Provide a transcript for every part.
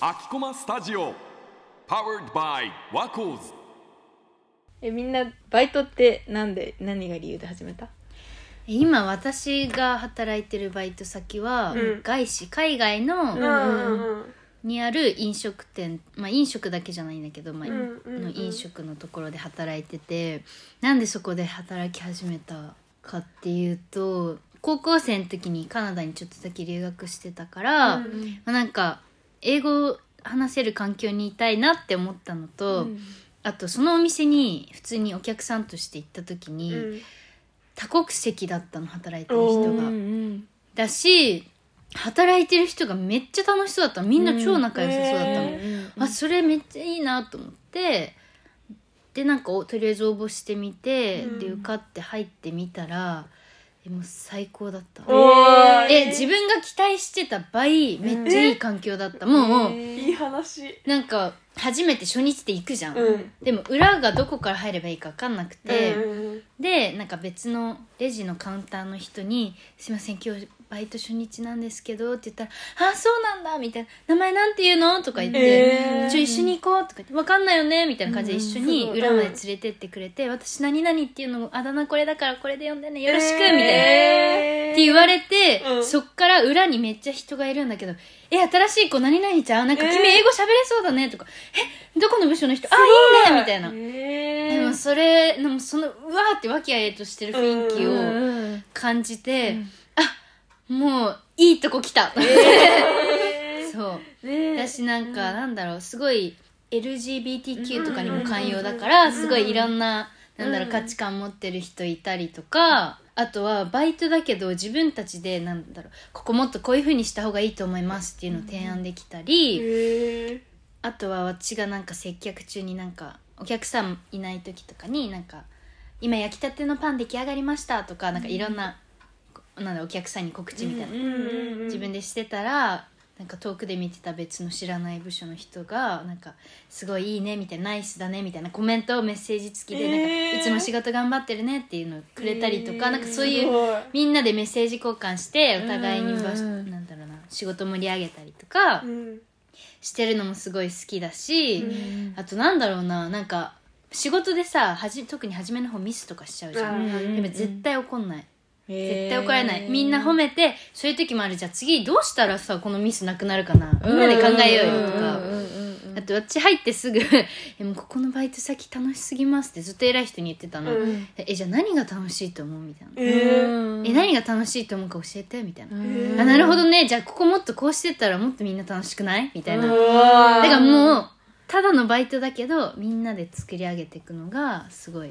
秋駒スタジオ Powered by ワコーズえみんなバイトってなんで何が理由で始めた？今私が働いてるバイト先は、うん。外資海外の、うんうんうん。にある飲食店まあ飲食だけじゃないんだけど、まあうんうんうん。の飲食のところで働いててなんでそこで働き始めたかっていうと高校生の時にカナダにちょっとだけ留学してたから、うんまあ、なんか英語を話せる環境にいたいなって思ったのと、あとそのお店に普通にお客さんとして行った時に、うん。多国籍だったの働いてる人が。んだし働いてる人がめっちゃ楽しそうだったの。みんな超仲良さそうだったの、へあそれめっちゃいいなと思って。でなんかおとりあえず応募してみて、うん。で受かって入ってみたらえもう最高だった。え自分が期待してた倍めっちゃいい環境だった、もう、いい話。なんか初めて初日で行くじゃん、うん。でも裏がどこから入ればいいか分かんなくて、うん。でなんか別のレジのカウンターの人に「すいません今日バイト初日なんですけど」って言ったら「あそうなんだ」みたいな「名前なんて言うの?」とか言ってえーちょ一緒に行こう」とか言って「分かんないよね」みたいな感じで一緒にうん裏まで連れてってくれて「私何々っていうのあだ名これだからこれで呼んでねよろしく」みたいな。えーって言われて、うん。そっから裏にめっちゃ人がいるんだけど「え新しい子何々ちゃうなんか君えー英語喋れそうだね」とか「えどこの部署の人あい。いね」みたいな。えー。でもそれでもそのうわーって和気あいあいとしてる雰囲気をうん感じて、あもういいとこ来た、そう。ね。私なんか、なんだろうすごい LGBTQ とかにも寛容だから、すごいいろんな、なんだろう価値観持ってる人いたりとかあとはバイトだけど自分たちでなんだろうここもっとこういう風にした方がいいと思いますっていうのを提案できたり、あとは私がなんか接客中になんかお客さんいない時とかになんか「今焼きたてのパン出来上がりました」とかなんかいろんな,、なんだお客さんに告知みたいな、自分でしてたらなんか遠くで見てた別の知らない部署の人がなんか「すごいいいね」みたいな「ナイスだね」みたいなコメントをメッセージ付きでなんか、えーいつも仕事頑張ってるね」っていうのをくれたりとか、なんかそういうみんなでメッセージ交換してお互いになんだろうな仕事盛り上げたりとか。うん。してるのもすごい好きだし、うん。あとなんだろうななんか仕事でさはじ特に初めの方ミスとかしちゃうじゃん、うん。でも絶対怒んない、絶絶対怒られない。みんな褒めてそういう時もある。じゃあ次どうしたらさこのミスなくなるかな？みんなで考えようよとか、あと私入ってすぐ え「もうここのバイト先楽しすぎます」ってずっと偉い人に言ってたの、うん。えじゃあ何が楽しいと思う？みたいな、えー。え何が楽しいと思うか教えて？みたいな、んあなるほどね。じゃあここもっとこうしてったらもっとみんな楽しくない？みたいな、だからもうただのバイトだけどみんなで作り上げていくのがすごい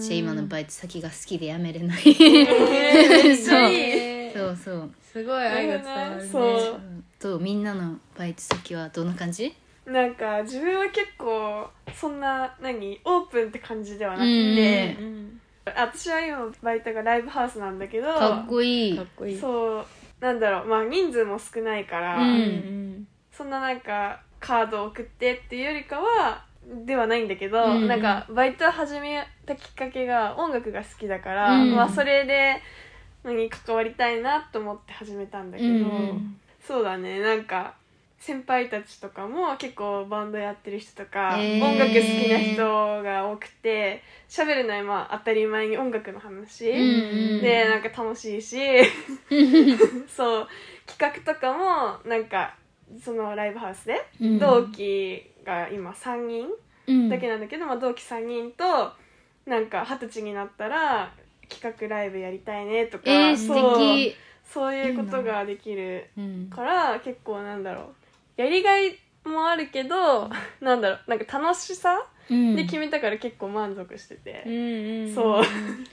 私は今のバイト先が好きでやめれない。そう。そうそう。すごい愛が伝わるね。そう。とみんなのバイト先はどんな感じ？なんか自分は結構そんな何？オープンって感じではなくうんて、うん。私は今バイトがライブハウスなんだけど。かっこいい。かっこいい。そう。なんだろう。まあ人数も少ないから、うん。うんそんななんかカードを送ってっていうよりかはではないんだけど、うんなんかバイトを始めたきっかけが音楽が好きだから、うん。まあそれで何関わりたいなと思って始めたんだけど、うんそうだね。なんか先輩たちとかも結構バンドやってる人とか、へー。音楽好きな人が多くて喋るのはまあ当たり前に音楽の話、うんでなんか楽しいし そう。企画とかもなんかそのライブハウスでうん。同期が今3人うん。だけなんだけど、まあ、同期3人となんか二十歳になったら企画ライブやりたいねとか、えー、素そう敵そういうことができるうん。から結構なんだろう。やりがいもあるけど なんだろう。なんか楽しさうん。で決めたから結も満足してて、うんうんそう。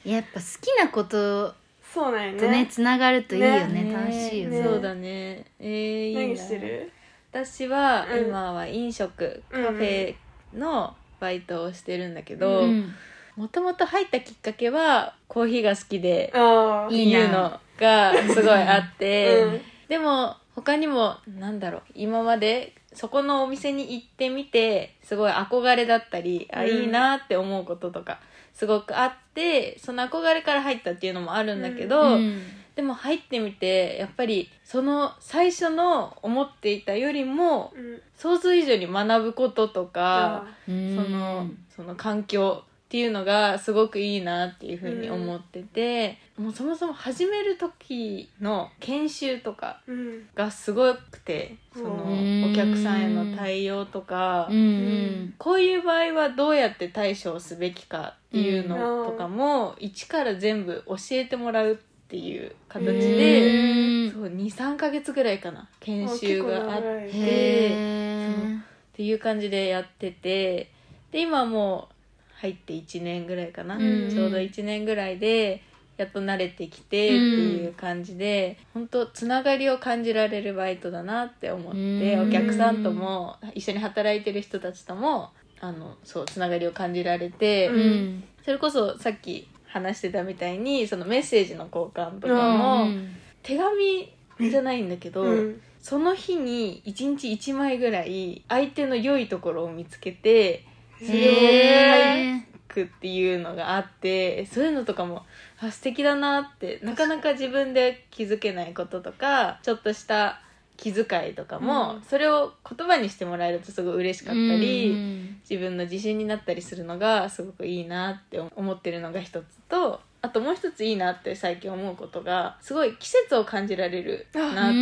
やっぱ好きなことそうなんよとねねつながるといいよね。ね。楽しいよね。ね。そうだね。えー、いいな。何してる？私はうん。今は飲食、うんカフェのバイトをしてるんだけどうん。もともと入ったきっかけはコーヒーが好きでああっていうのがすごいあって、うん。でも他にもなんだろう今までそこのお店に行ってみてすごい憧れだったり、あうん。いいなって思うこととかすごくあってその憧れから入ったっていうのもあるんだけど、うんでも入ってみてやっぱりその最初の思っていたよりもうん。想像以上に学ぶこととかあそのその環境っていうのがすごくいいなっていうふうに思ってて、もうそもそも始める時の研修とかうん。がすごくてそのうん。お客さんへの対応とか、うん。うんこういう場合はどうやって対処をすべきかっていうのとかも、一から全部教えてもらうっていう形うで、んそう23ヶ月ぐらいかな研修があってへー。っていう感じでやっててで今もう入って1年ぐらいかな、うん。ちょうど1年ぐらいでやっと慣れてきてっていう感じで、本当つながりを感じられるバイトだなって思って、うん。お客さんとも一緒に働いてる人たちともあのそうつながりを感じられて、ううん。それこそさっき話してたみたいにそのメッセージの交換とかうも、ん手紙じゃないんだけど、うん。その日に1日1枚ぐらい相手の良いところを見つけてそれを書くっていうのがあってそういうのとかもあ素敵だなってなかなか自分で気づけないこととかちょっとした気遣いとかも、うん。それを言葉にしてもらえるとすごい嬉しかったり、うん。自分の自信になったりするのがすごくいいなって思ってるのが一つとあともう一ついいなって最近思うことがすごい季節を感じられるなってう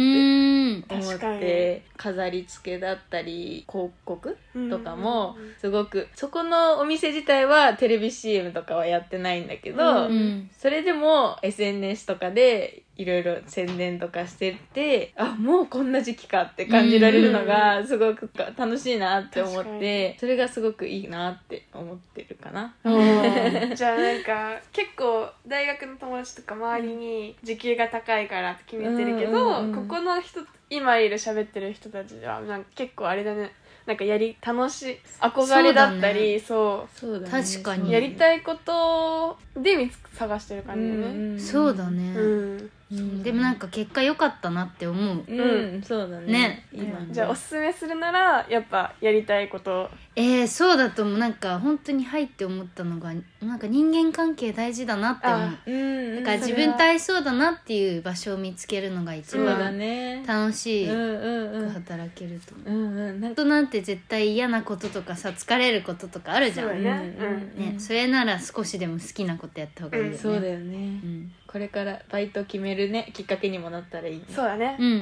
ん。思って飾り付けだったり広告とかもうんすごくそこのお店自体はテレビ CM とかはやってないんだけど、うんうん。それでも SNS とかでいろいろ宣伝とかしててあもうこんな時期かって感じられるのがすごく楽しいなって思ってそれがすごくいいなって思ってるかな。うん じゃあなんか結構大学の友達とか周りに時給が高いからって決めてるけど、うんうんうん。ここの人今いる喋ってる人たちはなんか結構あれだね。なんかやり楽しい憧れだったりそう,、そう。だね。確かに。やりたいことで見つ探してる感じだね。そうだね。でもなんか結果良かったなって思う。うん、そうだね。ね。今じゃあおすすめするならやっぱやりたいこと。えー、そうだと思う。なんか本当に入って思ったのがなんか人間関係大事だなって思う。あうん。だから自分と合いそうだなっていう場所を見つけるのが一番ね。楽しいうんうんうん。働けると思ううんうん。なん人なんて絶対嫌なこととかさ疲れることとかあるじゃん。ねそうだね。うんうんそれなら少しでも好きなことやった方がいいよね、そうだよね、うん。これからバイト決めるねきっかけにもなったらいいね。そうだね。うん